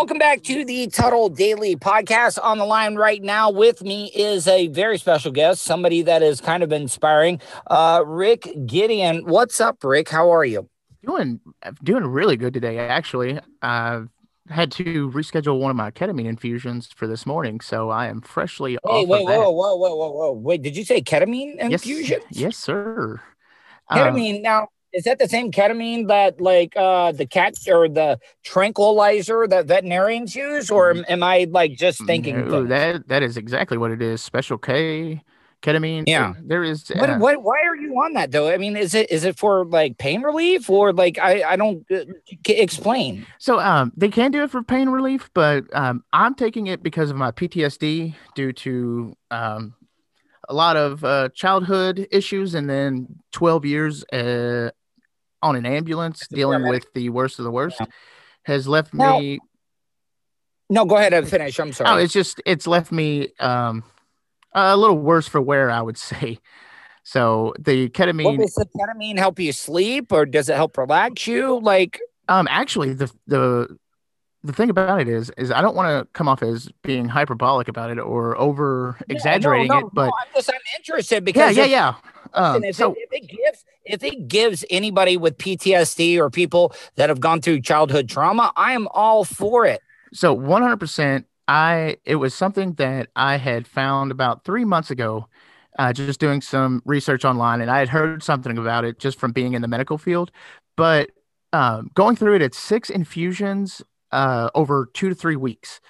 Welcome back to the Tuttle Daily Podcast. On the line right now with me is a very special guest, somebody that is kind of inspiring. Uh, Rick Gideon. What's up, Rick? How are you? Doing doing really good today. Actually, I've had to reschedule one of my ketamine infusions for this morning, so I am freshly Wait, off. wait, of whoa, that. whoa, whoa, whoa, whoa! Wait, did you say ketamine Yes, infusion? yes, sir. Um, Ketamine. now, is that the same ketamine that like uh the cat or the tranquilizer that veterinarians use, or am, am I like just thinking? no, that that is exactly what it is. Special K, ketamine. Yeah. there is. What, uh, what why are you on that though? I mean, is it is it for like pain relief or like I I don't uh, explain. So um, they can do it for pain relief, but um, I'm taking it because of my PTSD due to um, a lot of uh, childhood issues, and then 12 years uh, on an ambulance dealing paramedic. with the worst of the worst has left Now- me. No, go ahead and finish. I'm Oh, sorry. it's just it's left me um, a little worse for wear, I would say. So the What ketamine, does the ketamine help you sleep or does it help relax you? Like um, actually the the the thing about it is is I don't want to come off as being hyperbolic about it or over exaggerating no, no, it, but no, I'm just I'm interested because yeah, if- yeah. Um, so it, if it gives if it gives anybody with PTSD or people that have gone through childhood trauma, I am all for it. so 100%. I it was something that I had found about three months ago, uh, just doing some research online, and I had heard something about it just from being in the medical field, but um, going through it, it's six infusions uh, over two to three weeks,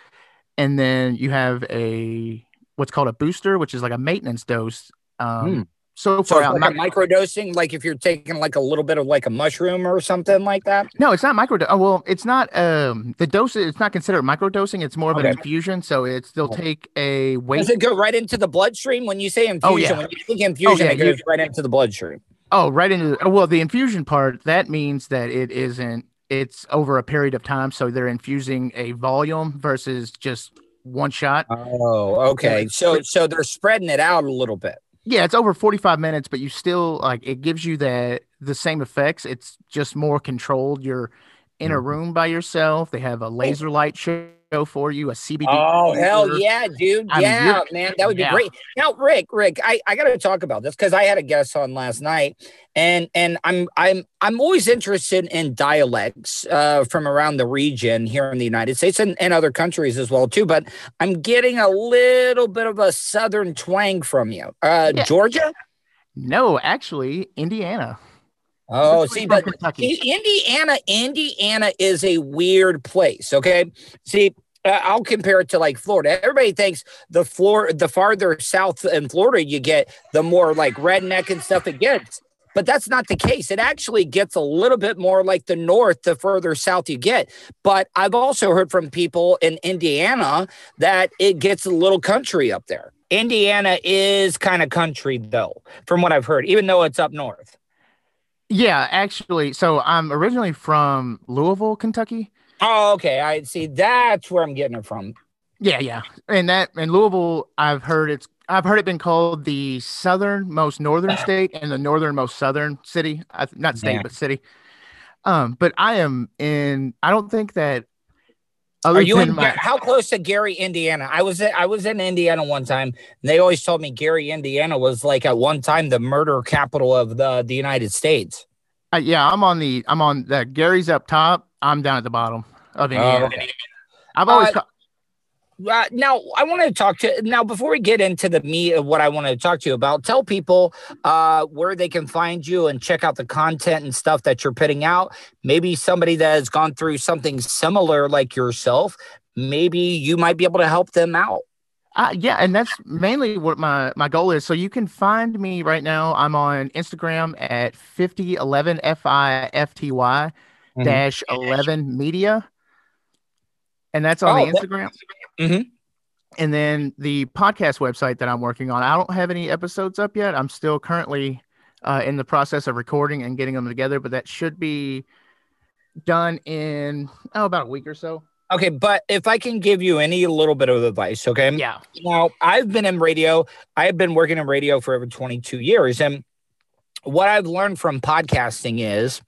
and then you have a what's called a booster, which is like a maintenance dose. Um, Hmm. So So far out, like not- microdosing, like if you're taking like a little bit of like a mushroom or something like that. No, it's not micro. Oh, well, it's not. Um, the dose. It's not considered microdosing. It's more of an infusion. So it's they'll take a weight. Does it go right into the bloodstream when you say infusion? Oh, yeah. When you think infusion, yeah, it you- goes right into the bloodstream. Oh, right into. The, well, the infusion part. That means that it isn't. It's over a period of time. So they're infusing a volume versus just one shot. Oh, okay. So so they're spreading it out a little bit. Yeah, it's over forty five minutes, but you still like it gives you that the same effects. It's just more controlled. You're in a Mhm. room by yourself. They have a laser light show for you. A CBD. Oh hell yeah, dude! I yeah, man, that would be yeah. great. Now, Rick, Rick, I, I got to talk about this because I had a guest on last night, and and I'm I'm I'm always interested in dialects uh, from around the region here in the United States and, and other countries as well too. But I'm getting a little bit of a southern twang from you. Uh, Yeah. Georgia? No, actually, Indiana. Oh, see, but. See, Indiana, Indiana is a weird place. Okay, see, I'll compare it to like Florida. Everybody thinks the floor, the farther south in Florida you get, the more like redneck and stuff it gets. But that's not the case. It actually gets a little bit more like the north the further south you get. But I've also heard from people in Indiana that it gets a little country up there. Indiana is kind of country though, from what I've heard, even though it's up north. Yeah, actually, so I'm originally from Louisville, Kentucky. Oh, okay. I see. That's where I'm getting it from. Yeah, yeah, and that in Louisville, I've heard it's I've heard it been called the southernmost northern state and the northernmost southern city. I, not state, Yeah. but city. Um, but I am in. I don't think that. Other Are you in? my, how close to Gary, Indiana? I was. I was in Indiana one time. And they always told me Gary, Indiana was like at one time the murder capital of the the United States. uh, yeah, I'm on the. I'm on the Gary's up top. I'm down at the bottom of Indiana. Oh, okay. I've always. Uh, ca- Uh, now I want to talk to now before we get into the meat of what I want to talk to you about. Tell people uh, where they can find you and check out the content and stuff that you're putting out. Maybe somebody that has gone through something similar like yourself. Maybe you might be able to help them out. Uh, yeah, and that's mainly what my my goal is. So you can find me right now. I'm on Instagram at 5011 F I F T Y dash 11 media. And that's on Oh, the that- Mhm. And then the podcast website that I'm working on. I don't have any episodes up yet. I'm still currently uh, in the process of recording and getting them together, but that should be done in oh about a week or so. Okay, but if I can give you any little bit of advice, okay? Yeah. Now, I've been in radio. I've been working in radio for over 22 years. And what I've learned from podcasting is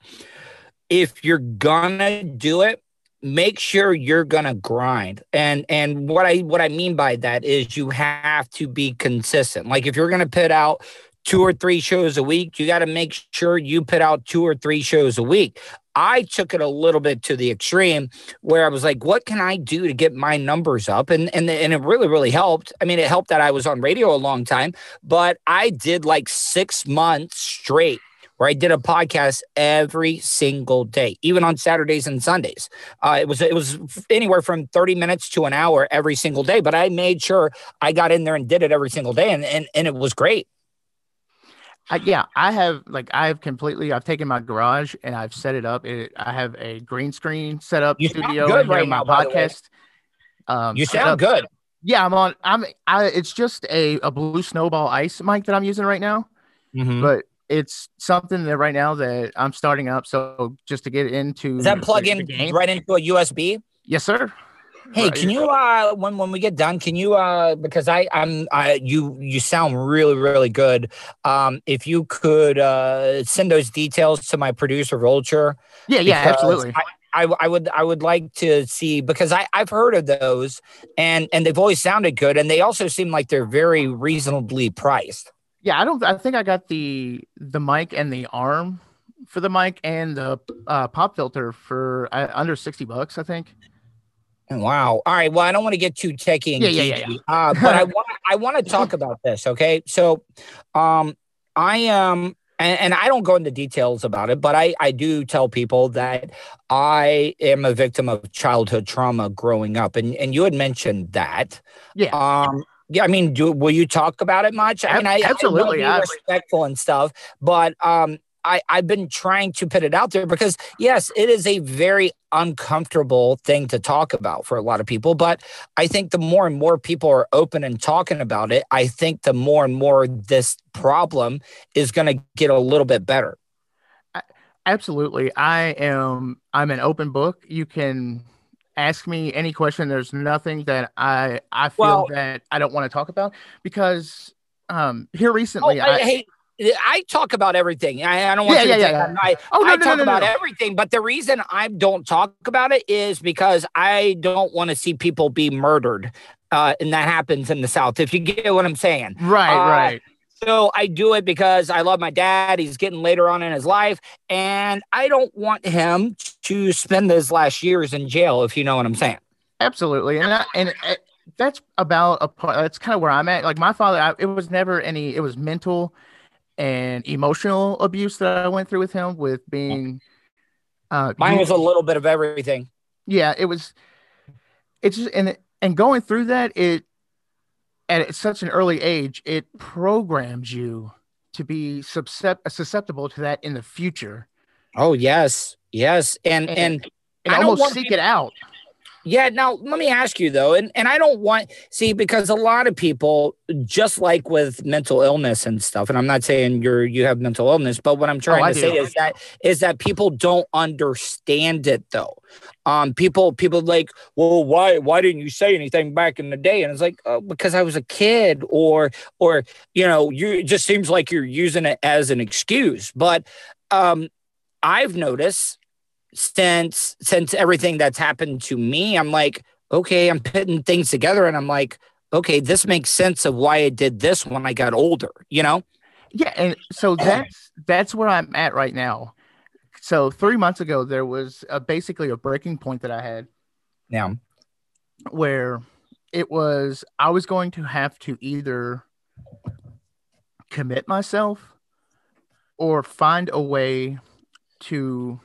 if you're gonna do it, make sure you're gonna grind. And and what i what i mean by that is you have to be consistent. Like if you're gonna put out two or three shows a week you got to make sure you put out two or three shows a week. I took it a little bit to the extreme where i was like what can i do to get my numbers up? And and, and it really really helped. I mean it helped that i was on radio a long time but i did like six months straight where I did a podcast every single day, even on Saturdays and Sundays. Uh, it was it was anywhere from 30 minutes to an hour every single day, but I made sure I got in there and did it every single day, and and, and it was great. I, yeah, I have like I have completely. I've taken my garage and I've set it up. It, I have a green screen set up You studio good right my now, by podcast. Um, You sound good. Yeah, I'm on. I'm. I. It's just a a blue snowball ice mic that I'm using right now, Mhm. but it's something that right now that I'm starting up. So just to get into Does that plug in right into a USB? Yes, sir. Hey, Right. can you uh when when we get done, can you uh because I I'm I you you sound really really good. Um if you could uh send those details to my producer Vulture. Yeah, yeah, absolutely. I, I I would I would like to see because I I've heard of those and and they've always sounded good and they also seem like they're very reasonably priced. Yeah, I don't. I think I got the the mic and the arm for the mic and the uh, pop filter for uh, under sixty bucks. I think. Wow. All right. Well, I don't want to get too techy and Yeah, yeah, yeah, Uh, but I want I want to talk about this. Okay. So, um, I am, and, and I don't go into details about it, but I I do tell people that I am a victim of childhood trauma growing up, and and you had mentioned that. Yeah. Um. Yeah, I mean, do will you talk about it much? I mean, I absolutely, I, I- respectful and stuff, but um, I I've been trying to put it out there because yes, it is a very uncomfortable thing to talk about for a lot of people. But I think the more and more people are open and talking about it, I think the more and more this problem is going to get a little bit better. Absolutely. I am I'm an open book. You can ask me any question. There's nothing that I I feel Well- that I don't want to talk about because um here Oh, recently I, I, hey, I talk about everything. I, I don't want Yeah, you to yeah, yeah. I, Oh, no, I no, talk no, about everything, but the reason I don't talk about it is because I don't want to see people be murdered. Uh, and that happens in the South, if you get what I'm saying. right, uh, right. So I do it because I love my dad. He's getting later on in his life, and I don't want him to spend his last years in jail, if you know what I'm saying. Absolutely. And I, and that's about a part that's kind of where I'm at. Like my father, I, it was never any it was mental and emotional abuse that I went through with him with being uh Mine was a little bit of everything. yeah it was it's just and and going through that it at such an early age it programs you to be suscept- susceptible to that in the future Oh yes, yes, and And- and and I don't almost seek it out Yeah, now let me ask you though, and, and I don't want see because a lot of people, just like with mental illness and stuff, and I'm not saying you're you have mental illness, but what I'm trying Oh, to say is that is that people don't understand it though. Um, people people like, well, why why didn't you say anything back in the day? And it's like, oh, because I was a kid, or or you know, you it just seems like you're using it as an excuse. But um, I've noticed since since everything that's happened to me i'm like okay i'm putting things together and i'm like okay this makes sense of why i did this when i got older you know Yeah, and so that's that's where I'm at right now. So three months ago, there was a, basically a breaking point that I had now where it was I was going to have to either commit myself or find a way to.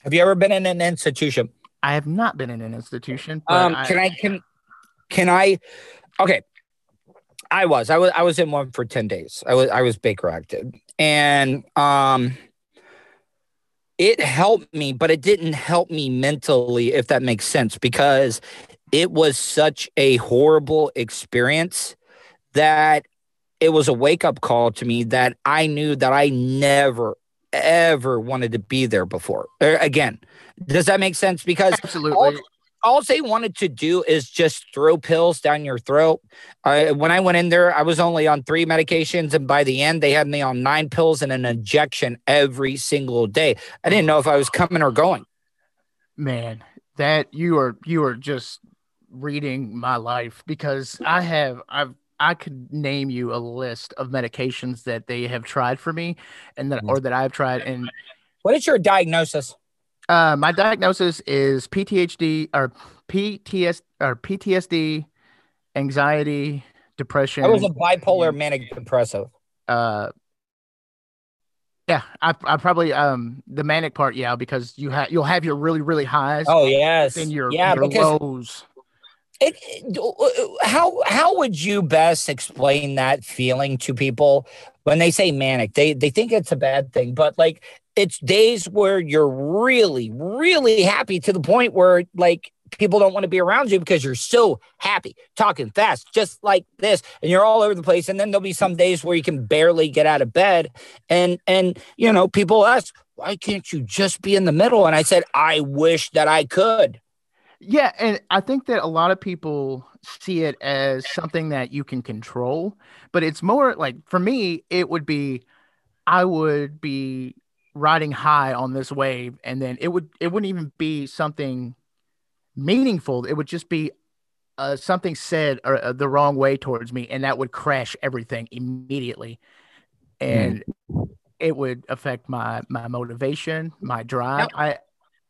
have you ever been in an institution? I have not been in an institution, but um I, can i can can i okay. I was i was i was in one for 10 days. I was i was baker acted and um it helped me but it didn't help me mentally if that makes sense because it was such a horrible experience that it was a wake up call to me that I knew that I never ever wanted to be there before. Er, again, does that make sense? Because absolutely. all they wanted to do is just throw pills down your throat. Uh, when I went in there, I was only on three medications, and by the end, they had me on nine pills and an injection every single day. I didn't know if I was coming or going. Man, that you are you are just reading my life because I have I've I could name you a list of medications that they have tried for me and that or that I've tried and What is your diagnosis? uh my diagnosis is PTSD or PTS or PTSD, anxiety, depression. I was a bipolar manic depressive. uh yeah, I, I probably um the manic part, yeah, because you have you'll have your really really highs, Oh yes, then your yeah. your because lows. It, it- uh, uh, how how would you best explain that feeling to people when they say manic? They they think it's a bad thing, but like it's days where you're really really happy to the point where like people don't want to be around you because you're so happy, talking fast, just like this, and you're all over the place. And then there'll be some days where you can barely get out of bed, and and you know people ask, why can't you just be in the middle? And I said, I wish that I could. Yeah, and I think that a lot of people see it as something that you can control, but it's more like for me, it would be I would be riding high on this wave and then it would it wouldn't even be something meaningful. It would just be uh, something said or, uh, the wrong way towards me and that would crash everything immediately. And it would affect my my motivation, my drive. I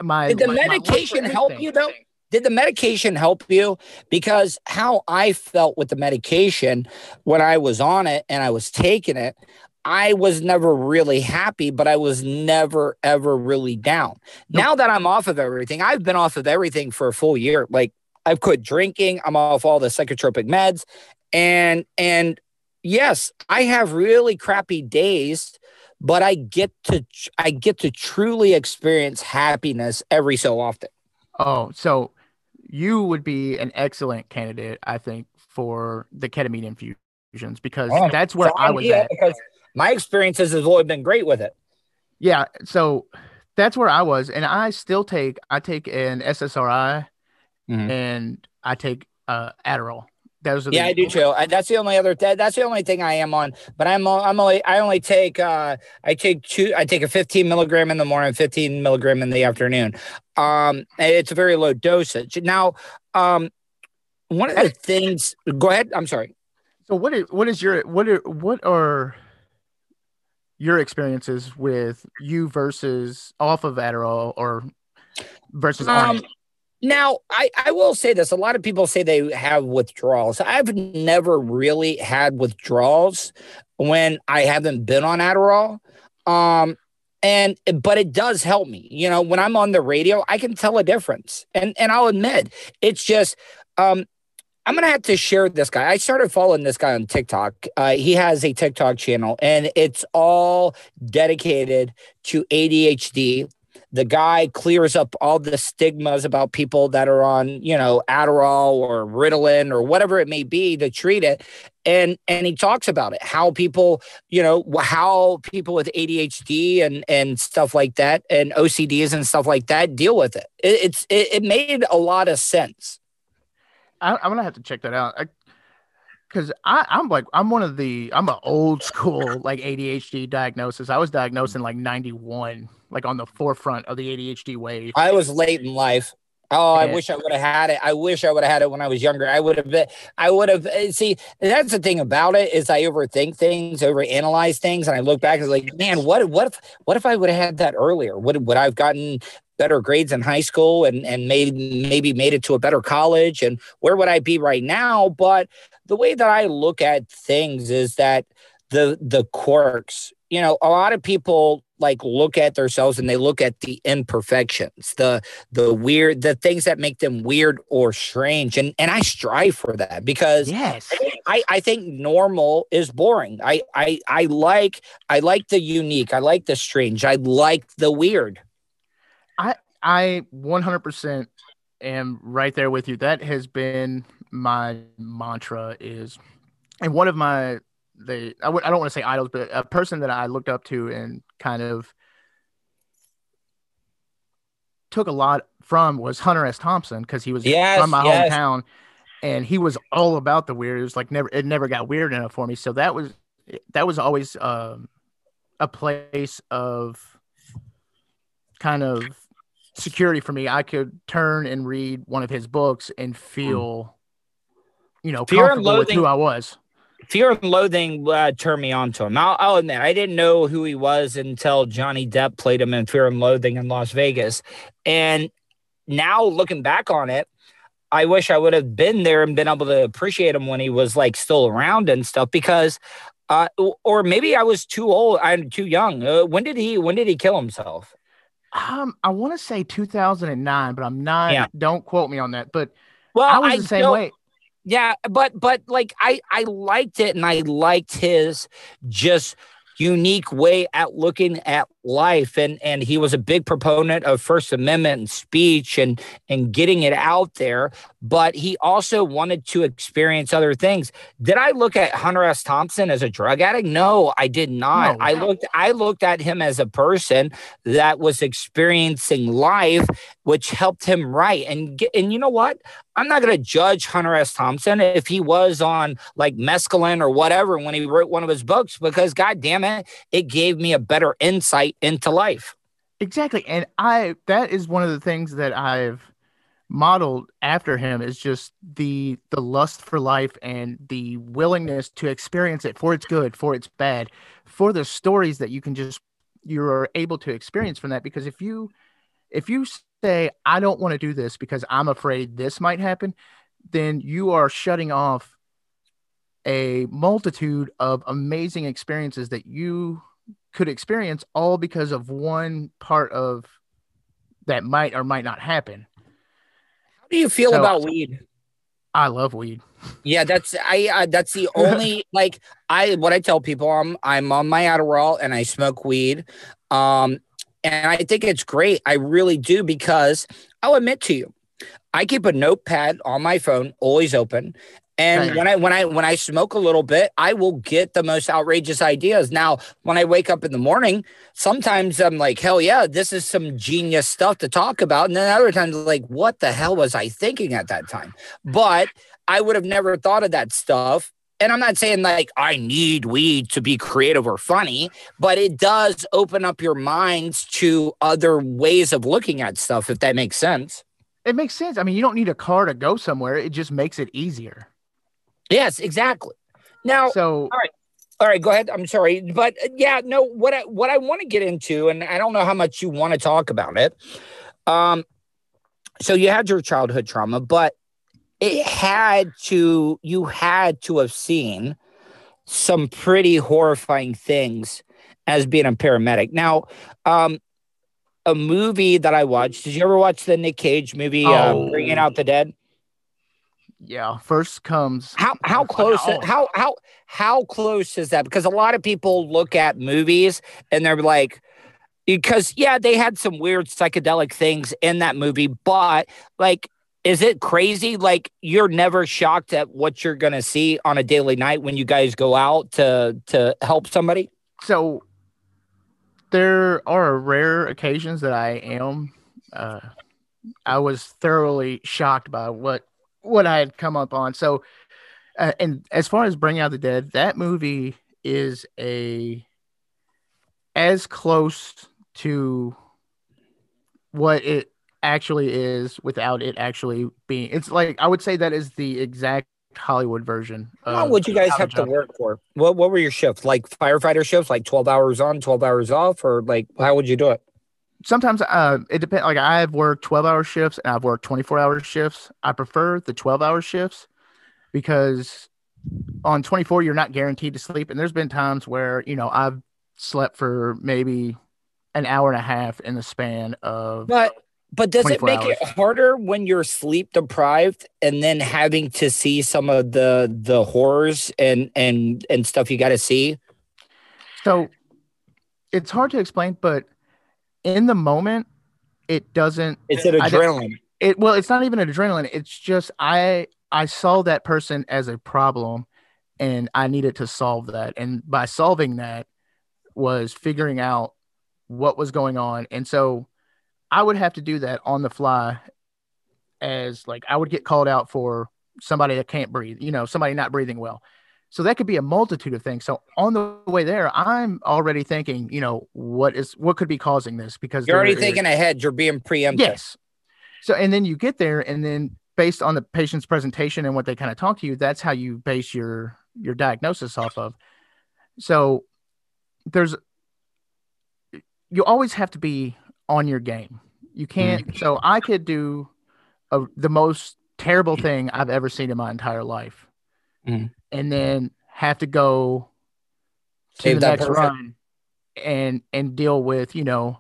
my Did the medication help you though? Did the medication help you? Because how I felt with the medication when I was on it and I was taking it, I was never really happy, but I was never ever really down. Nope. Now that I'm off of everything, I've been off of everything for a full year. Like I've quit drinking, I'm off all the psychotropic meds, and and yes, I have really crappy days, but I get to I get to truly experience happiness every so often. Oh, so you would be an excellent candidate, I think, for the ketamine infusions because Oh, that's where So I was at. because my experiences have always been great with it. Yeah, so that's where I was, and I still take I take an SSRI Mhm. and I take uh Adderall. Those are Yeah, the, I do too. That's the only other. That, that's the only thing I am on. But I'm I'm only I only take uh I take two. I take a 15 milligram in the morning, 15 milligram in the afternoon. Um, it's a very low dosage. Now, um, one of the things. Go ahead. I'm sorry. So what is what is your what are what are your experiences with you versus off of Adderall or versus on Um, it? Now, I, I will say this. A lot of people say they have withdrawals. I've never really had withdrawals when I haven't been on Adderall. Um, and but it does help me. You know, when I'm on the radio, I can tell a difference. And and I'll admit, it's just um I'm gonna have to share this guy. I started following this guy on TikTok. Uh, he has a TikTok channel, and it's all dedicated to ADHD the guy clears up all the stigmas about people that are on you know adderall or ritalin or whatever it may be to treat it. And and he talks about it how people you know how people with adhd and and stuff like that and ocds and stuff like that deal with it, it it's it, it made a lot of sense. I, I'm gonna have to check that out. Because I, I'm like I'm one of the I'm an old school like ADHD diagnosis. I was diagnosed in like '91, like on the forefront of the ADHD wave. i was late in life Oh, I Yeah. wish I would have had it. I wish I would have had it when I was younger. I would have been, I would have, eh, see, that's the thing about it is I overthink things, overanalyze things. And I look back and like, man, what, what if, what if I would have had that earlier? Would, would I've gotten better grades in high school and, and maybe, maybe made it to a better college? And where would I be right now? But the way that I look at things is that the, the quirks, you know, a lot of people like look at themselves and they look at the imperfections, the, the weird the things that make them weird or strange. And and i strive for that because Yes. I, I think normal is boring. I, I i like i like the unique. I like the strange. I like the weird. I I 100% am right there with you. That has been my mantra is, and one of my, the, I w- I don't want to say idols, but a person that I looked up to and kind of took a lot from was Hunter S. Thompson because he was Yes, from my yes. hometown and he was all about the weird. It was like never, it never got weird enough for me. So that was, that was always um, a place of kind of security for me. I could turn and read one of his books and feel, you know, Fear and comfortable with who Loathing- I was. Fear and Loathing uh, turned me on to him. I'll, I'll admit, I didn't know who he was until Johnny Depp played him in Fear and Loathing in Las Vegas. And now looking back on it, I wish I would have been there and been able to appreciate him when he was like still around and stuff because, uh, or maybe I was too old. I'm too young. Uh, when did he, when did he kill himself? Um, I want to say 2009, but I'm not. Yeah. Don't quote me on that. But Well, I was the same way. Yeah, but but like I I liked it and I liked his just unique way at looking at life. And and he was a big proponent of first amendment and speech and and getting it out there. But he also wanted to experience other things. Did i look at hunter s. Thompson as a drug addict? No i did not. No. i looked i looked at him as a person that was experiencing life which helped him write. And get, and you know what? I'm not going to judge Hunter S. Thompson if he was on like mescaline or whatever when he wrote one of his books, because God damn it, it gave me a better insight into life. Exactly. And I that is one of the things that I've modeled after him is just the the lust for life and the willingness to experience it for its good, for its bad, for the stories that you can just you're able to experience from that because if you if you say I don't want to do this because I'm afraid this might happen, then you are shutting off a multitude of amazing experiences that you could experience all because of one part of that might or might not happen. How do you feel So- about weed? I love weed. Yeah, that's I. Uh, that's the only like I. What I tell people, I'm I'm on my Adderall and I smoke weed, um, and I think it's great. I really do because I'll admit to you, I keep a notepad on my phone always open, and Right. when I when I when I smoke a little bit, I will get the most outrageous ideas. Now, when I wake up in the morning, sometimes I'm like, hell yeah, this is some genius stuff to talk about, and then other times like, what the hell was I thinking at that time? But I would have never thought of that stuff. And I'm not saying like I need weed to be creative or funny, but it does open up your minds to other ways of looking at stuff, if that makes sense. It makes sense. I mean, you don't need a car to go somewhere. It just makes it easier. Yes, exactly. Now, So all right, all right, go ahead. I'm sorry, but uh, yeah, no. What I what I want to get into, and I don't know how much you want to talk about it. Um, so you had your childhood trauma, but it had to you had to have seen some pretty horrifying things as being a paramedic. Now, um, a movie that I watched. Did you ever watch the Nick Cage movie, uh, Oh. Bringing Out the Dead? Yeah, first comes How how close Oh. how how how close is that? Because a lot of people look at movies and they're like, because yeah, they had some weird psychedelic things in that movie, but like, is it crazy? Like you're never shocked at what you're gonna see on a daily night when you guys go out to to help somebody? so there are rare occasions that I am uh I was thoroughly shocked by what what I had come up on. So uh, and as far as Bring Out the Dead, that movie is a as close to what it actually is without it actually being it's like I would say that is the exact Hollywood version. What would you guys have to work for? What what were your shifts? Like firefighter shifts, like 12 hours on, 12 hours off, or like how would you do it? Sometimes uh it depends like i've worked 12 hour shifts and i've worked 24 hour shifts. I prefer the 12 hour shifts because on 24 you're not guaranteed to sleep. And there's been times where you know i've slept for maybe an hour and a half in the span of But but does it 24 make it harder when you're sleep deprived and then having to see some of the the horrors and and and stuff you got to see? so it's hard to explain but in the moment it doesn't It's an adrenaline. it well it's not even an adrenaline. It's just i i saw that person as a problem and i needed to solve that. And by solving that was figuring out what was going on. And so i would have to do that on the fly as like i would get called out for somebody that can't breathe you know somebody not breathing well So that could be a multitude of things. So on the way there, I'm already thinking, you know, what is what could be causing this? Because You're already there thinking ahead. You're being preemptive. Yes. So and then you get there, and then based on the patient's presentation and what they kind of talk to you, that's how you base your your diagnosis off of. So there's you always have to be on your game. You can't. Mm-hmm. So I could do a, the most terrible thing I've ever seen in my entire life, Mhm. and then have to go to Save the next run and and deal with you know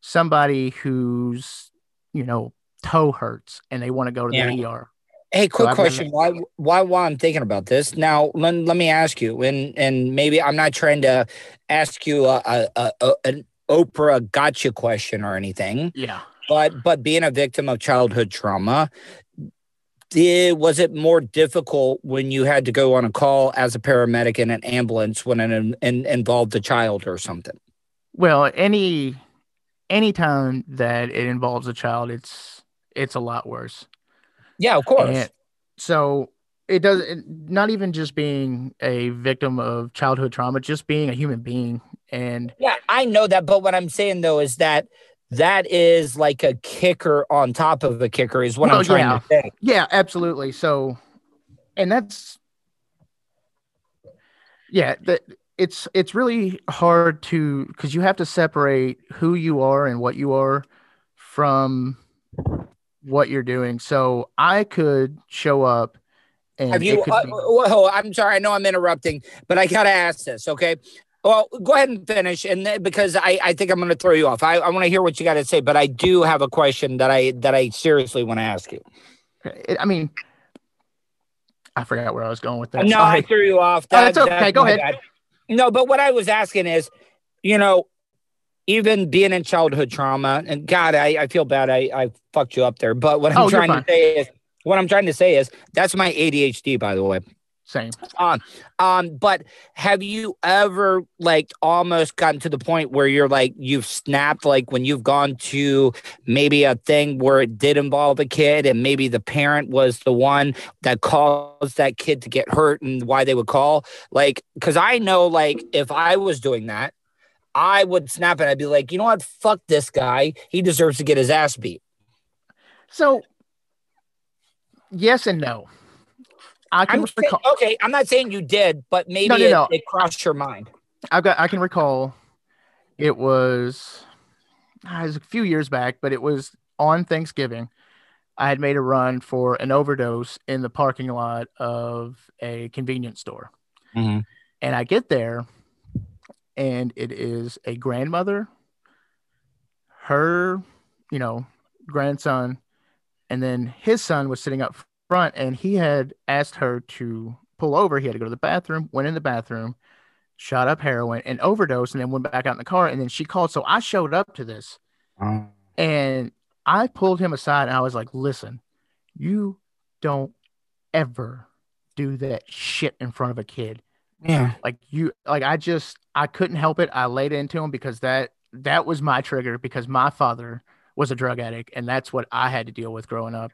somebody who's you know toe hurts and they want to go to Yeah. the ER. Hey, quick been- question. Why, why, while I'm thinking about this now, let, let me ask you, and and maybe I'm not trying to ask you a, a, a, a an Oprah gotcha question or anything, Yeah. but but being a victim of childhood trauma, did was it more difficult when you had to go on a call as a paramedic in an ambulance when it in, in, involved a child or something? Well, any any time that it involves a child, it's it's a lot worse. Yeah, of course. And so it does it, not even just being a victim of childhood trauma, just being a human being. And Yeah, I know that, but what I'm saying though is that that is like a kicker on top of a kicker, is what Well, I'm trying yeah. to say. yeah, absolutely. So, and that's yeah, that it's it's really hard to because you have to separate who you are and what you are from what you're doing. So I could show up and Have you? Uh, be- whoa, I'm sorry, I know I'm interrupting, but I gotta ask this, okay? Well, go ahead and finish, and then, because I, I think I'm going to throw you off. I, I want to hear what you got to say, but I do have a question that I that I seriously want to ask you. I mean, I forgot where I was going with that. no, I threw you off. Oh, that's okay, go ahead. bad. No, but what I was asking is, you know, even being in childhood trauma, and God, I, I feel bad. I, I fucked you up there. But what I'm Oh, trying to say is, what I'm trying to say is, that's my ADHD, by the way. Same. Um, um, but have you ever like almost gotten to the point where you're like you've snapped like when you've gone to maybe a thing where it did involve a kid and maybe the parent was the one that caused that kid to get hurt and why they would call like because I know like if I was doing that I would snap and I'd be like you know what fuck this guy he deserves to get his ass beat So, yes and no. I can I'm sa- recall. okay I'm not saying you did but maybe No, no, it, no. it crossed your mind I've got. I can recall. It was. ah, It was a few years back, but it was on Thanksgiving. I had made a run for an overdose in the parking lot of a convenience store, Mhm. and I get there, and it is a grandmother, her, you know, grandson, and then his son was sitting up front, and he had asked her to pull over. He had to go to the bathroom. Went in the bathroom shot up heroin and overdosed and then went back out in the car and then she called. So i showed up to this oh. and i pulled him aside and i was like listen you don't ever do that shit in front of a kid. Yeah. Like you like i just i couldn't help it. I laid into him because that that was my trigger because my father was a drug addict and that's what i had to deal with growing up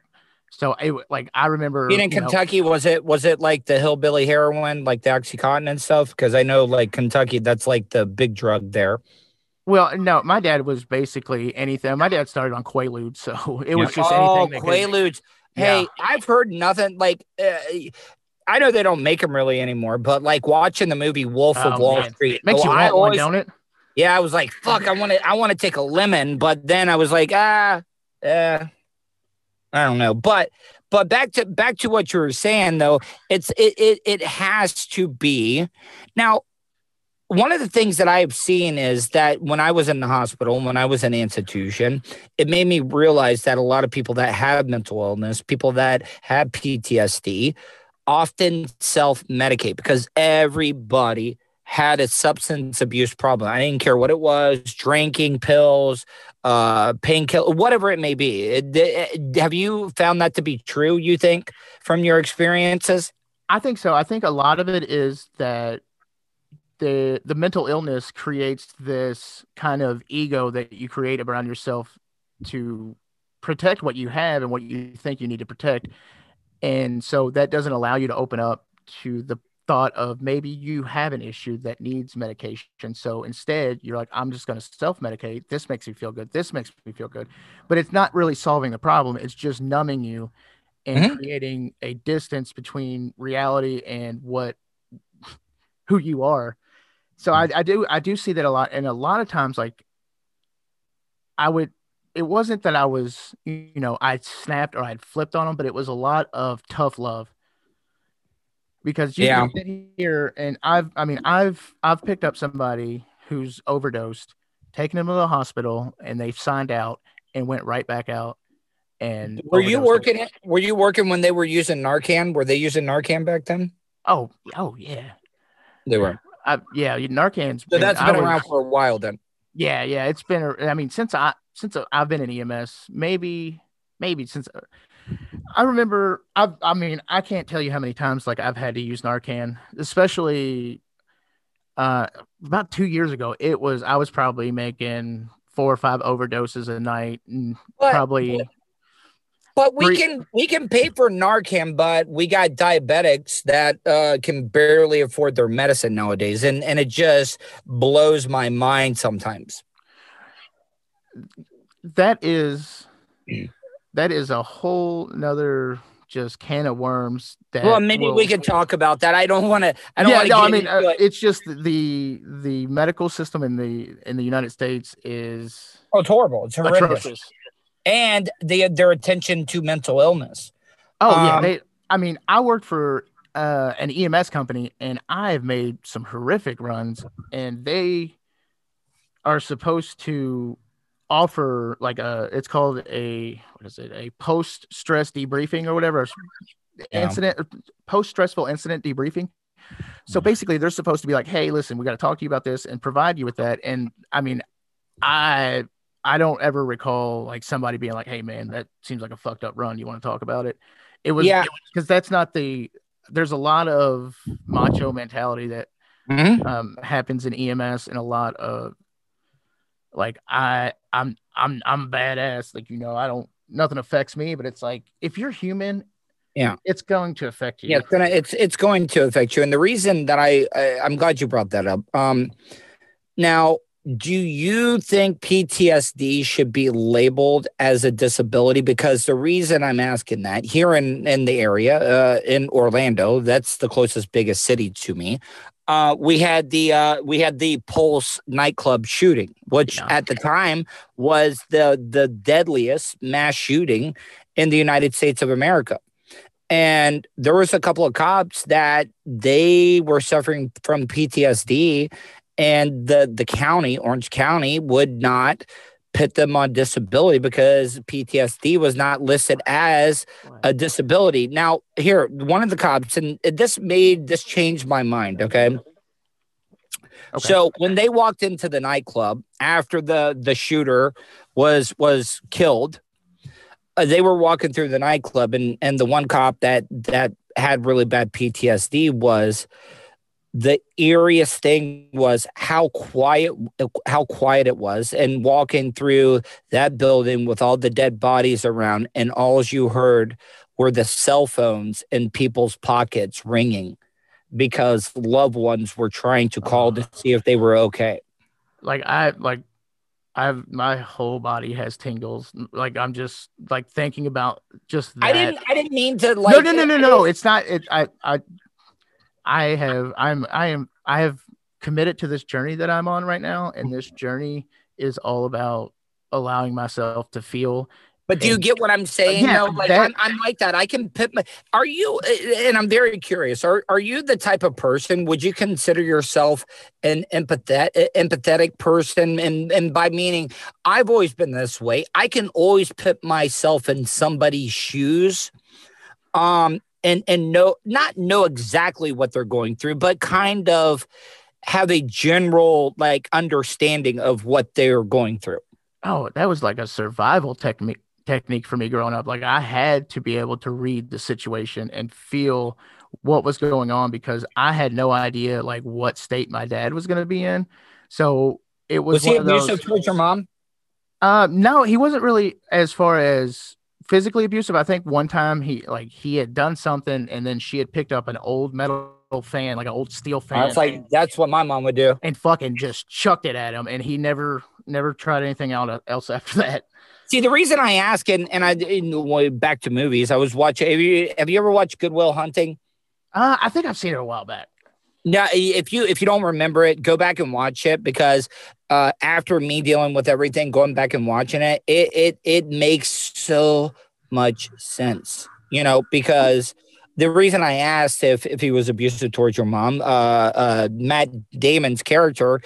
so it like i remember Being in you know- Kentucky, was it was it like the hillbilly heroin, like the OxyContin and stuff? Because I know like Kentucky, that's like the big drug there. Well, no, my dad was basically anything. My dad started on Quaaludes, so it was just oh, anything. could- Quaaludes. Hey, I've heard nothing like. Uh, I know they don't make them really anymore, but like watching the movie Wolf of Oh, Wall man. Street makes oh, you I want one, don't it? Yeah, I was like, fuck, I want to, I want to take a Lemmon, but then I was like, ah, uh, I don't know, but but back to back to what you were saying though, it's it it it has to be now. One of the things that I've seen is that when I was in the hospital, when I was in the institution, it made me realize that a lot of people that have mental illness, people that have PTSD, often self medicate because everybody had a substance abuse problem. I didn't care what it was drinking, pills, uh, painkiller, whatever it may be. Have you found that to be true, you think, from your experiences? I think so. I think a lot of it is that the the mental illness creates this kind of ego that you create around yourself to protect what you have and what you think you need to protect. And so that doesn't allow you to open up to the thought of maybe you have an issue that needs medication. So instead, you're like, I'm just going to self medicate. This makes me feel good. This makes me feel good. But it's not really solving the problem. It's just numbing you and mm-hmm. creating a distance between reality and what who you are. So I, I do I do see that a lot. And a lot of times, like I would it wasn't that I was, you know, I snapped or I'd flipped on them, but it was a lot of tough love because you yeah. sit here and I've I mean I've I've picked up somebody who's overdosed, taken them to the hospital, and they signed out and went right back out. And were you working? Them. Were you working when they were using Narcan? Were they using Narcan back then? Oh, oh yeah, they were. I, yeah, Narcan's. So been, that's been around for a while then. Yeah, yeah, it's been. I mean, since I since I've been in EMS, maybe maybe since I remember, I, I mean, I can't tell you how many times like I've had to use Narcan, especially uh, about two years ago. It was I was probably making four or five overdoses a night, and but, probably. But we three, can we can pay for Narcan, but we got diabetics that uh, can barely afford their medicine nowadays, and and it just blows my mind sometimes. That is that is a whole another just can of worms. That well, maybe will, we could talk about that. I don't want to. I don't. Yeah, no. I mean, uh, it. it's just the the medical system in the in the United States is oh, it's horrible. It's horrendous. Atrocious. And they their attention to mental illness. Oh um, yeah, they. I mean, I worked for uh, an EMS company, and I've made some horrific runs, and they are supposed to offer like a it's called a what is it a post stress debriefing or whatever yeah. incident post stressful incident debriefing so mm-hmm. basically they're supposed to be like hey listen we got to talk to you about this and provide you with that and i mean i i don't ever recall like somebody being like hey man that seems like a fucked up run you want to talk about it it was yeah because that's not the there's a lot of macho mentality that mm-hmm. um, happens in ems and a lot of like I I'm I'm I'm badass. Like you know, I don't nothing affects me, but it's like if you're human, yeah, it's going to affect you. Yeah, it's gonna it's it's going to affect you. And the reason that I, I I'm glad you brought that up. Um, now do you think PTSD should be labeled as a disability? Because the reason I'm asking that here in, in the area, uh, in Orlando, that's the closest biggest city to me uh, we had the uh, we had the Pulse nightclub shooting, which yeah. at the time was the the deadliest mass shooting in the United States of America. And there was a couple of cops that they were suffering from PTSD, and the the county, Orange County, would not put them on disability because PTSD was not listed as a disability. Now, here, one of the cops, and this made this changed my mind. Okay. okay. So when they walked into the nightclub after the the shooter was was killed, uh, they were walking through the nightclub, and and the one cop that that had really bad PTSD was the eeriest thing was how quiet how quiet it was and walking through that building with all the dead bodies around and all you heard were the cell phones in people's pockets ringing because loved ones were trying to call to see if they were okay like i like I've my whole body has tingles. Like I'm just like thinking about just that. I didn't I didn't mean to like No no no no no. It's not it I I I have I'm I am I have committed to this journey that I'm on right now, and this journey is all about allowing myself to feel. But do and, you get what I'm saying? Yeah, no, like that, I'm, I'm, like that. I can put my. Are you? And I'm very curious. Are are you the type of person? Would you consider yourself an empathetic empathetic person? And and by meaning, I've always been this way. I can always put myself in somebody's shoes. Um, and and know not know exactly what they're going through, but kind of have a general like understanding of what they're going through. Oh, that was like a survival technique technique for me growing up. Like I had to be able to read the situation and feel what was going on because I had no idea like what state my dad was going to be in. So it was. Was he abusive towards your mom? Uh, no, he wasn't really as far as physically abusive. I think one time he like he had done something and then she had picked up an old metal fan, like an old steel fan. Was like, that's what my mom would do. and fucking just chucked it at him, and he never never tried anything out else after that. See, the reason I ask, and and I in, back to movies, I was watching. Have you have you ever watched Good Will Hunting? Uh, I think I've seen it a while back. No, if you if you don't remember it, go back and watch it because uh, after me dealing with everything, going back and watching it, it it it makes so much sense. You know, because the reason I asked if if he was abusive towards your mom, uh, uh, Matt Damon's character,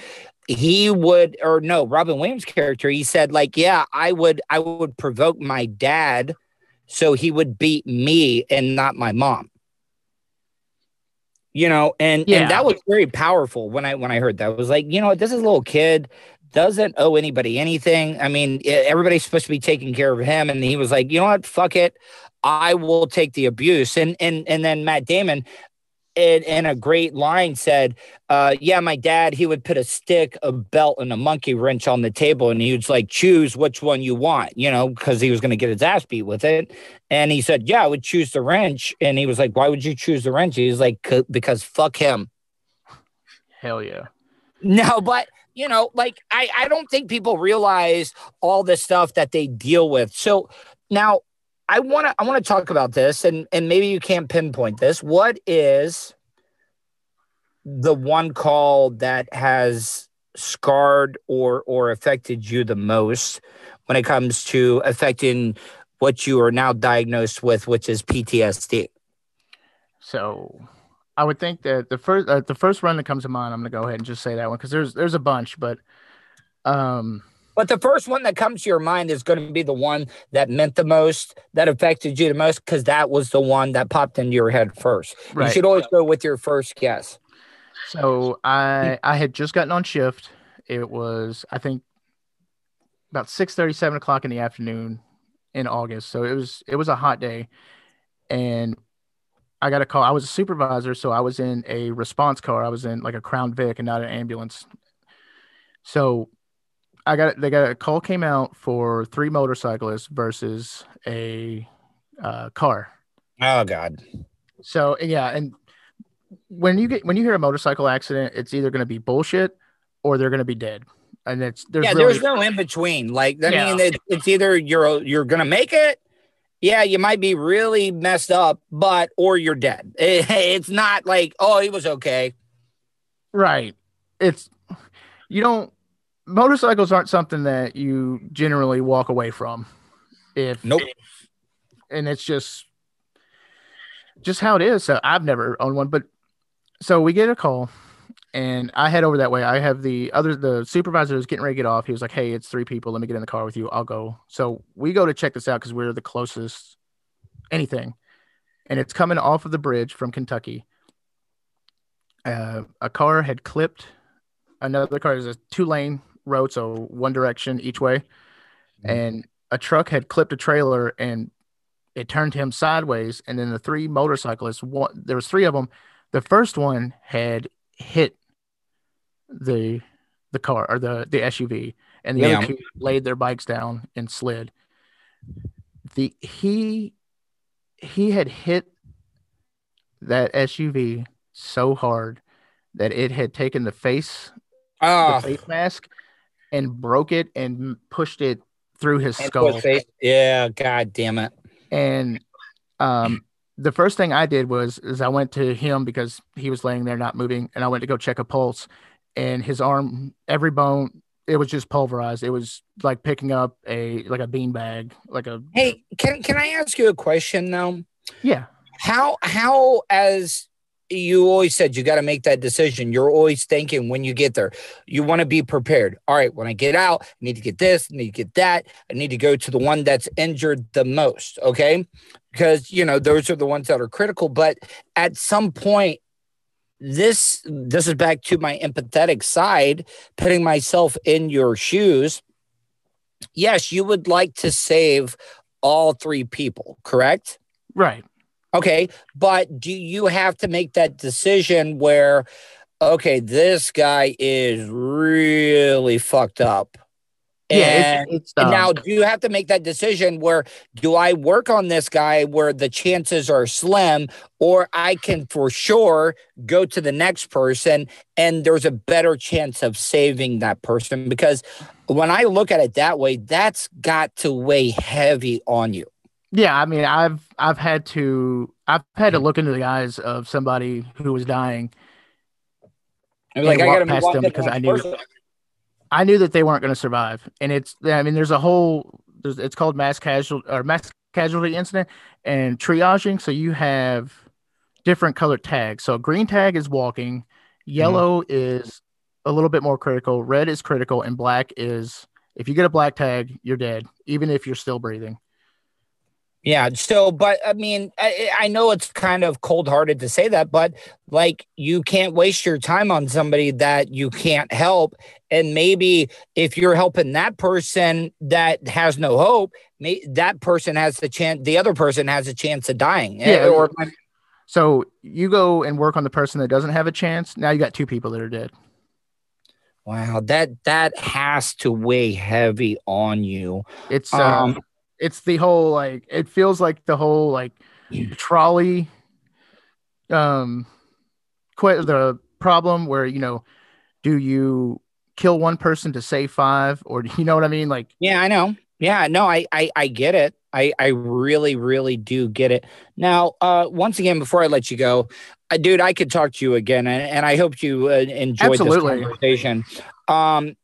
he would or no, Robin Williams' character, he said like, yeah, I would I would provoke my dad so he would beat me and not my mom you know and Yeah. and that was very powerful when i when i heard that I was like you know this is a little kid doesn't owe anybody anything. I mean everybody's supposed to be taking care of him. And he was like you know what? Fuck it. I will take the abuse. And and and then matt damon in, in a great line said uh yeah my dad he would put a stick a belt and a monkey wrench on the table and he was like choose which one you want you know because he was going to get his ass beat with it. And he said yeah i would choose the wrench. And he was like why would you choose the wrench? He was like because fuck him. Hell yeah. no, but you know, like I, I don't think people realize all the stuff that they deal with. So now I want to I want to talk about this and and maybe you can't pinpoint this. What is the one call that has scarred or or affected you the most when it comes to affecting what you are now diagnosed with, which is PTSD? So I would think that the first uh, the first run that comes to mind, I'm gonna go ahead and just say that one because there's there's a bunch, but um But the first one that comes to your mind is going to be the one that meant the most, that affected you the most, because that was the one that popped into your head first. You should always go with your first guess. So I I had just gotten on shift. It was I think about six thirty, seven o'clock in the afternoon in August. So it was it was a hot day, and I got a call. I was a supervisor, so I was in a response car. I was in like a Crown Vic and not an ambulance. So I got they got a call came out for three motorcyclists versus a uh, car. Oh God. So yeah, and when you get when you hear a motorcycle accident, it's either going to be bullshit or they're going to be dead, and it's there's yeah, really there's no in between. Like I Yeah. mean, it, it's either you're you're gonna make it. Yeah, you might be really messed up, but or you're dead. it's not like oh, he was okay. right. It's you don't motorcycles aren't something that you generally walk away from. If Nope. and it's just just how it is. So I've never owned one, but so we get a call and I head over that way. I have the other the supervisor was getting ready to get off. He was like, Hey, it's three people. Let me get in the car with you. I'll go. So we go to check this out because we're the closest anything. And it's coming off of the bridge from Kentucky. Uh, a car had clipped another car is a two lane road, so one direction each way. Mhm. And a truck had clipped a trailer and it turned him sideways. And then the three motorcyclists, one, there was three of them. The first one had hit the the car or the the SUV, and the Yeah. other two laid their bikes down and slid. The he he had hit that SUV so hard that it had taken the face Oh, the face mask and broke it and pushed it through his and skull. face- yeah, god damn it. And um, the first thing I did was is I went to him because he was laying there not moving, and I went to go check a pulse, and his arm, every bone, it was just pulverized. It was like picking up a like a bean bag, like a Hey, can can I ask you a question though? yeah, how how as you always said you got to make that decision. You're always thinking when you get there. You want to be prepared. All right when i get out i need to get this i need to get that. I need to go to the one that's injured the most okay? Because you know those are the ones that are critical. But at some point this this is back to my empathetic side putting myself in your shoes. Yes you would like to save all three people correct? Right. Okay, but do you have to make that decision where, okay, this guy is really fucked up, Yeah, it's, it's, um, now do you have to make that decision where do I work on this guy where the chances are slim, or I can for sure go to the next person and there's a better chance of saving that person? Because when I look at it that way, that's got to weigh heavy on you. Yeah, I mean, I've I've had to I've had to look into the eyes of somebody who was dying. I like I got to past them because I knew person. I knew that they weren't going to survive. And it's, I mean, there's a whole, there's, it's called mass casualty or mass casualty incident and triaging. So you have different colored tags. So green tag is walking, yellow mm-hmm. is a little bit more critical, red is critical, and black is if you get a black tag, you're dead, even if you're still breathing. Yeah. So, but I mean, I, I know it's kind of cold hearted to say that, but like you can't waste your time on somebody that you can't help. And maybe if you're helping that person that has no hope, may, that person has the chance, the other person has a chance of dying. Yeah. Or, so you go and work on the person that doesn't have a chance. Now you got two people that are dead. Wow, that that has to weigh heavy on you. It's um, um it's the whole like it feels like the whole like trolley um quite the problem where you know do you kill one person to save five or do you know what i mean like yeah i know yeah no i i, I get it I, I really, really do get it. Now, uh, once again, before I let you go, uh, dude, I could talk to you again, and, and I hope you uh, enjoyed Absolutely. this conversation. Um,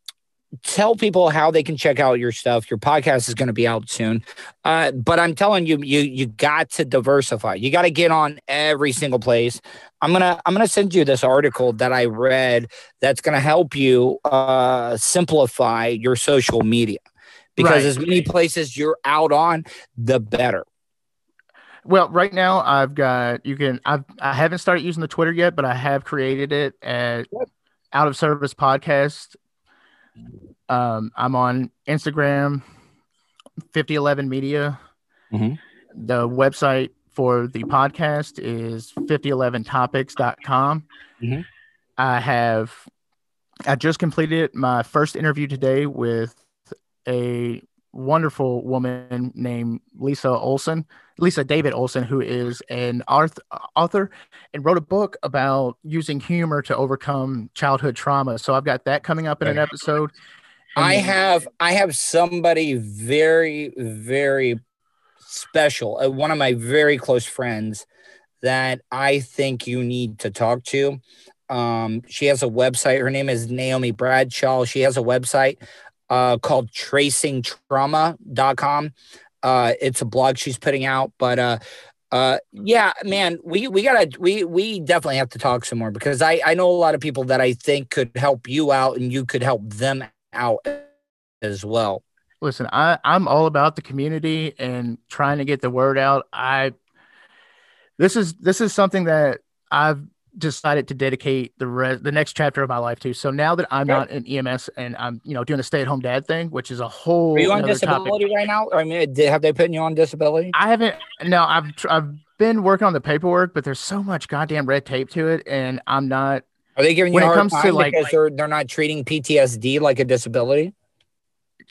tell people how they can check out your stuff. Your podcast is going to be out soon. Uh, but I'm telling you, you you got to diversify. You got to get on every single place. I'm gonna I'm gonna send you this article that I read that's gonna help you uh, simplify your social media because right. as many places you're out on, the better. Well, right now I've got you can I've I haven't started using the Twitter yet, but I have created it at out of service podcast um, I'm on Instagram, 5011 Media. Mm-hmm. The website for the podcast is 5011topics.com. Mm-hmm. I have, I just completed my first interview today with a wonderful woman named Lisa Olson, Lisa David Olson, who is an author and wrote a book about using humor to overcome childhood trauma. So I've got that coming up in an episode. I have I have somebody very very special, uh, one of my very close friends that I think you need to talk to. Um, she has a website. Her name is Naomi Bradshaw. She has a website uh, called tracingtrauma.com. Uh, it's a blog she's putting out, but uh, uh, yeah, man, we we gotta we we definitely have to talk some more because I I know a lot of people that I think could help you out and you could help them out as well. Listen, I I'm all about the community and trying to get the word out. I this is this is something that I've decided to dedicate the rest, the next chapter of my life to. So now that I'm not an EMS and I'm, you know, doing a stay at home dad thing, which is a whole. Are you on disability topic. right now? I mean, have they put you on disability? I haven't. No, I've I've been working on the paperwork, but there's so much goddamn red tape to it, and I'm not. Are they giving you when a hard time like, because they're they're not treating PTSD like a disability?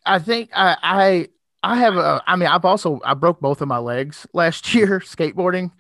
I think I I I have a. I mean, I've also I broke both of my legs last year skateboarding.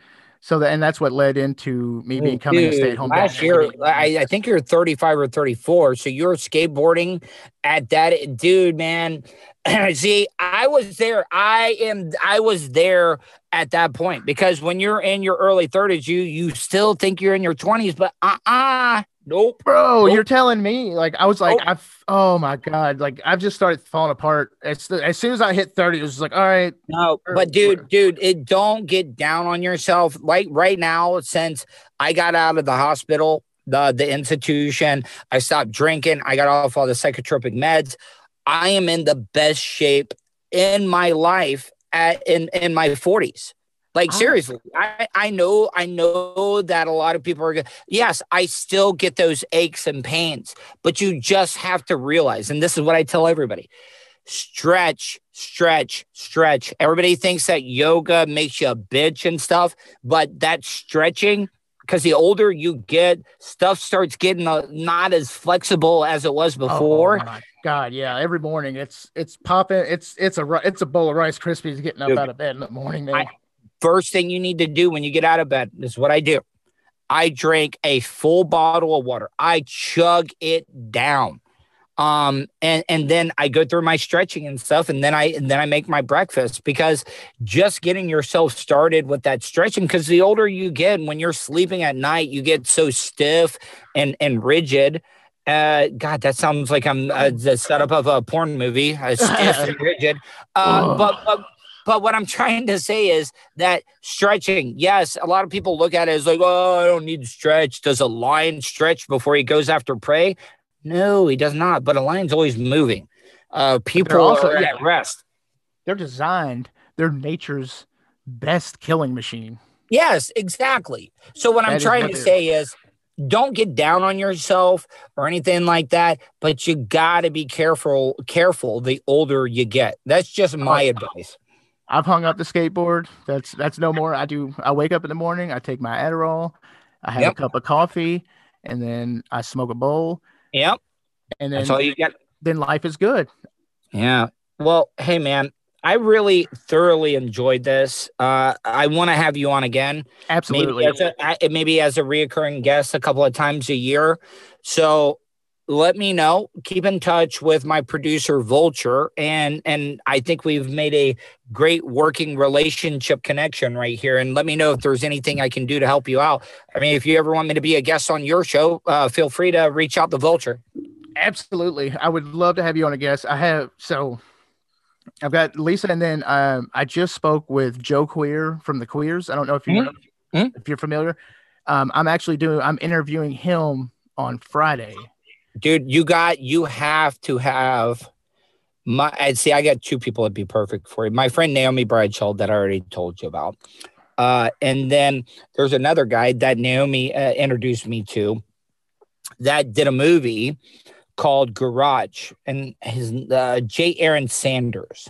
So that and that's what led into me becoming a stay-at-home. Last year, I, I, think you're 35 or 34, so you're skateboarding at that. Dude, man, see, I was there. I am. I was there at that point because when you're in your early 30s, you you still think you're in your 20s, but uh uh Nope, bro. Nope. You're telling me like I was like nope. I've oh my god, like I've just started falling apart. As as soon as I hit thirty, it was like all right. No, but dude, dude, it don't get down on yourself. Like right now, since I got out of the hospital, the the institution, I stopped drinking. I got off all the psychotropic meds. I am in the best shape in my life at in in my forties. Like oh. seriously, I, I know I know that a lot of people are yes, I still get those aches and pains, but you just have to realize, and this is what I tell everybody: stretch, stretch, stretch. Everybody thinks that yoga makes you a bitch and stuff, but that stretching because the older you get, stuff starts getting uh, not as flexible as it was before. Oh my God, yeah. Every morning it's it's popping. It's it's a it's a bowl of Rice Krispies getting up Dude. out of bed in the morning, man. I- First thing you need to do when you get out of bed this is what I do. I drink a full bottle of water. I chug it down. Um and and then I go through my stretching and stuff and then I and then I make my breakfast because just getting yourself started with that stretching because the older you get when you're sleeping at night you get so stiff and and rigid uh god that sounds like i'm uh, the setup of a porn movie uh, stiff and rigid uh but, but but what i'm trying to say is that stretching yes a lot of people look at it as like oh i don't need to stretch does a lion stretch before he goes after prey no he does not but a lion's always moving uh people also- are yeah. at rest They're designed. They're nature's best killing machine. Yes, exactly. So what That I'm trying to say is don't get down on yourself or anything like that, but you got to be careful careful the older you get. That's just my Oh. advice. I've hung up the skateboard. That's that's no more. I do. I wake up in the morning. I take my Adderall. I have Yep. a cup of coffee, and then I smoke a bowl, Yep. and then That's all you got. then life is good. Yeah. Well, hey man, I really thoroughly enjoyed this. Uh I want to have you on again. Absolutely. Maybe as a maybe as a reoccurring guest a couple of times a year. So let me know. Keep in touch with my producer Vulture, and and I think we've made a great working relationship connection right here. And let me know if there's anything I can do to help you out. I mean, if you ever want me to be a guest on your show, uh, feel free to reach out to Vulture. Absolutely. I would love to have you on a guest. I have so I've got Lisa and then um, I just spoke with Joe Queer from the Queers. I don't know if you Mhm. Mhm. if you're familiar. Um, I'm actually doing I'm interviewing him on Friday. Dude you got you have to have my and see i got two people that'd be perfect for you. My friend naomi bradshaw that i already told you about. Uh and then there's another guy that naomi uh, introduced me to that did a movie called garage and his uh j. Aaron sanders.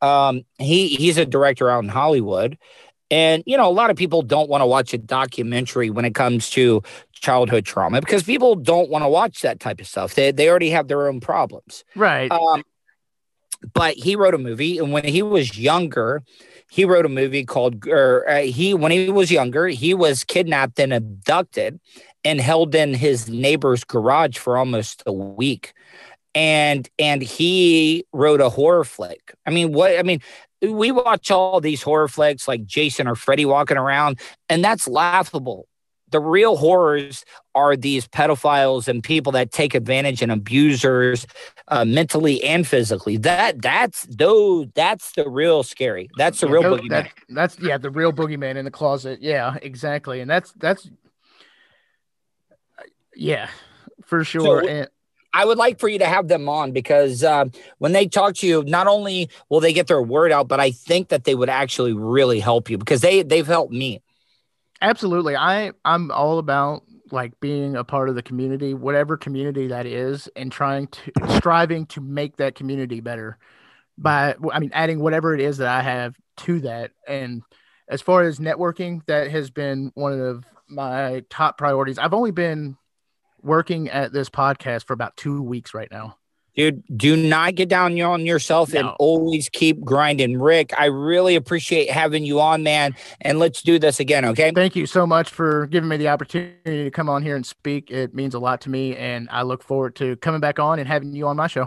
Um he he's a director out in hollywood. And you know a lot of people don't want to watch a documentary when it comes to childhood trauma because people don't want to watch that type of stuff. They they already have their own problems. Right. Um, but he wrote a movie, and when he was younger, he wrote a movie called. Or uh, he when he was younger, he was kidnapped and abducted, and held in his neighbor's garage for almost a week. And and he wrote a horror flick. I mean, what I mean, we watch all these horror flicks like Jason or Freddy walking around, and that's laughable. The real horrors are these pedophiles and people that take advantage and abusers uh, mentally and physically. That that's those that's the real scary. That's the Yeah, real tho- boogeyman. that- that's yeah, the real boogeyman in the closet. Yeah, exactly. And that's that's yeah, for sure. So- and I would like for you to have them on because um, when they talk to you, not only will they get their word out, but I think that they would actually really help you because they they've helped me. Absolutely. I I'm all about like being a part of the community, whatever community that is, and trying to striving to make that community better by I mean adding whatever it is that I have to that. And as far as networking, that has been one of my top priorities. I've only been working at this podcast for about two weeks right now. Dude, do not get down on yourself and always keep grinding. Rick, I really appreciate having you on, man. And let's do this again, okay? Thank you so much for giving me the opportunity to come on here and speak. It means a lot to me, and I look forward to coming back on and having you on my show.